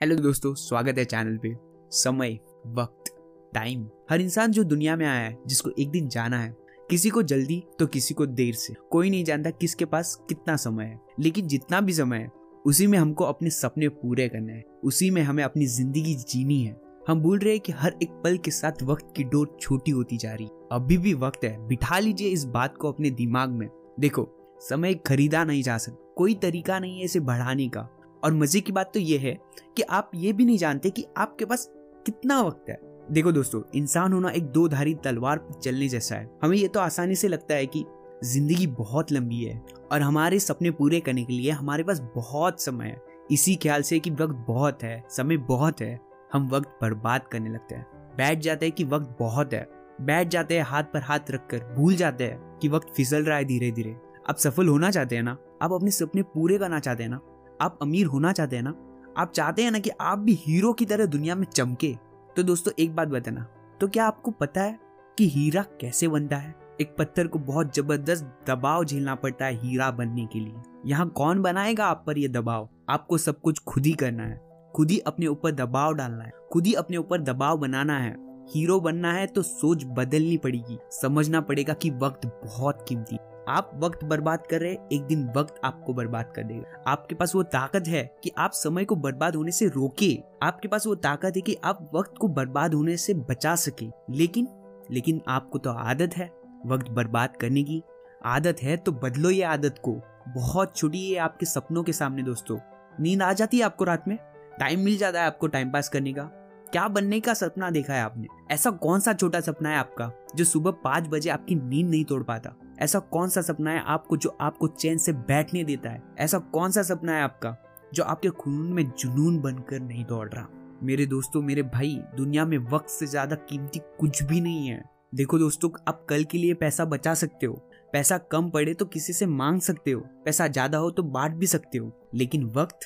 Hello दोस्तों, स्वागत है चैनल पे। समय, वक्त, टाइम। हर इंसान जो दुनिया में आया है, जिसको एक दिन जाना है, किसी को जल्दी तो किसी को देर से। कोई नहीं जानता किसके पास कितना समय है, लेकिन जितना भी समय है, उसी में हमको अपने सपने पूरे करने हैं। उसी में हमें अपनी ज़िंदगी जीनी है। हम भूल रहे हैं कि हर एक पल के साथ वक्त की डोर छोटी होती जा रही। अभी भी वक्त है, बिठा लीजिए इस बात को अपने दिमाग में। देखो, समय खरीदा नहीं जा सकता, कोई तरीका नहीं है इसे बढ़ाने का। और मज़े की बात तो ये है कि आप ये भी नहीं जानते कि आपके पास कितना वक्त है। देखो दोस्तों, इंसान होना एक दो धारी तलवार पर चलने जैसा है। हमें ये तो आसानी से लगता है कि ज़िंदगी बहुत लंबी है और हमारे सपने पूरे करने के लिए हमारे पास बहुत समय है। इसी ख्याल से कि वक्त बहुत है, समय बहुत है, हम वक्त बर्बाद करने लगते हैं। बैठ जाते हैं कि वक्त बहुत है। बैठ जाते हैं हाथ पर हाथ रखकर, भूल जाते हैं कि वक्त फिसल रहा है धीरे धीरे आप सफल होना चाहते हैं ना, आप अपने सपने पूरे करना चाहते हैं ना आप अमीर होना चाहते हैं ना, आप चाहते हैं ना कि आप भी हीरो की तरह दुनिया में चमके। तो दोस्तों, एक बात बताना। तो क्या आपको पता है कि हीरा कैसे बनता है? एक पत्थर को बहुत ज़बरदस्त दबाव झेलना पड़ता है हीरा बनने के लिए। यहाँ कौन बनाएगा आप पर यह दबाव? आपको सब कुछ खुद ही करना है। खुद ही अपने ऊपर दबाव डालना है। खुद ही अपने ऊपर दबाव बनाना है। हीरो बनना है तो सोच बदलनी पड़ेगी। समझना पड़ेगा कि वक्त बहुत कीमती आप वक्त बर्बाद कर रहे एक दिन वक्त आपको बर्बाद कर देगा। आपके पास वो ताकत है कि आप समय को बर्बाद होने से रोके। आपके पास वो ताकत है कि आप वक्त को बर्बाद होने से बचा सके। लेकिन लेकिन आपको तो आदत है वक्त बर्बाद करने की। आदत है तो बदलो ये आदत को। बहुत छोटी है आपके सपनों के सामने, दोस्तों। नींद आ जाती है आपको रात में? टाइम मिल जाता है आपको टाइम पास करने का। क्या बनने का सपना देखा है आपने? ऐसा कौन सा छोटा सपना है आपका, जो सुबह पाँच बजे आपकी नींद नहीं तोड़ पाता? ऐसा कौन सा सपना है आपको, जो आपको चैन से बैठने देता है? ऐसा कौन सा सपना है आपका, जो आपके खून में जुनून बनकर नहीं दौड़ रहा? मेरे दोस्तों, मेरे भाई, दुनिया में वक्त से ज़्यादा कीमती कुछ भी नहीं है। देखो दोस्तों, आप कल के लिए पैसा बचा सकते हो। पैसा कम पड़े तो किसी से मांग सकते हो। पैसा ज़्यादा हो तो बांट भी सकते हो। लेकिन वक्त,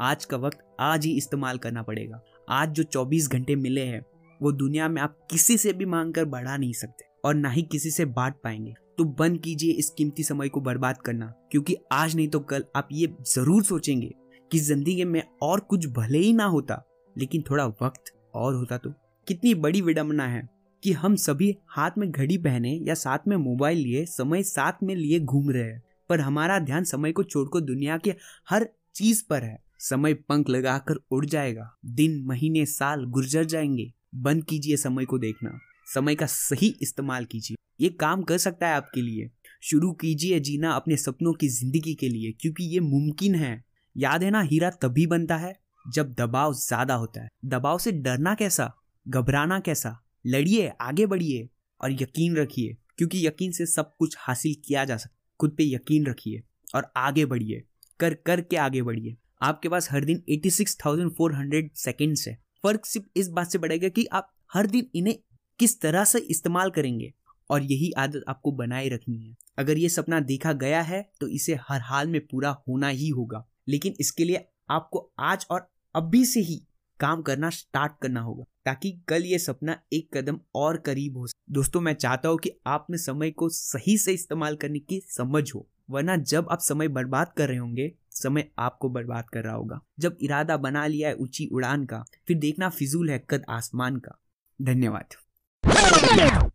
आज का वक्त, आज ही इस्तेमाल करना पड़ेगा। आज जो 24 घंटे मिले हैं, वो दुनिया में आप किसी से भी मांग कर बढ़ा नहीं सकते और ना ही किसी से बांट पाएँगे। तो बंद कीजिए इस कीमती समय को बर्बाद करना, क्योंकि आज नहीं तो कल आप ये ज़रूर सोचेंगे कि ज़िंदगी में और कुछ भले ही ना होता, लेकिन थोड़ा वक्त और होता तो। कितनी बड़ी विडम्बना है कि हम सभी हाथ में घड़ी पहने या साथ में मोबाइल लिए, समय साथ में लिए घूम रहे हैं। पर हमारा ध्यान समय को छोड़कर दुनिया के हर चीज़ पर है। समय पंख लगाकर उड़ जाएगा। दिन, महीने, साल गुजर जाएँगे। बंद कीजिए समय को देखना। समय का सही इस्तेमाल कीजिए। ये काम कर सकता है आपके लिए। शुरू कीजिए जीना अपने सपनों की ज़िंदगी के लिए, क्योंकि ये मुमकिन है। याद है ना, हीरा तभी बनता है जब दबाव ज़्यादा होता है। दबाव से डरना कैसा? घबराना कैसा? लड़िए, आगे बढ़िए और यकीन रखिए, क्योंकि यकीन से सब कुछ हासिल किया जा सकता खुद पे यकीन रखिए और आगे बढ़िए। कर कर के आगे बढ़िए। आपके पास हर दिन 86,400 सेकंड्स है। फ़र्क सिर्फ़ इस बात से बढ़ेगा कि आप हर दिन इन्हें किस तरह से इस्तेमाल करेंगे और यही आदत आपको बनाए रखनी है। अगर ये सपना देखा गया है तो इसे हर हाल में पूरा होना ही होगा। लेकिन इसके लिए आपको आज और अभी से ही काम करना स्टार्ट करना होगा ताकि कल ये सपना एक कदम और करीब हो दोस्तों मैं चाहता हूँ कि आप में समय को सही से इस्तेमाल करने की समझ हो। वरना जब आप समय बर्बाद कर रहे होंगे, समय आपको बर्बाद कर रहा होगा। जब इरादा बना लिया है ऊँची उड़ान का, फिर देखना फिजूल है कद आसमान का। धन्यवाद।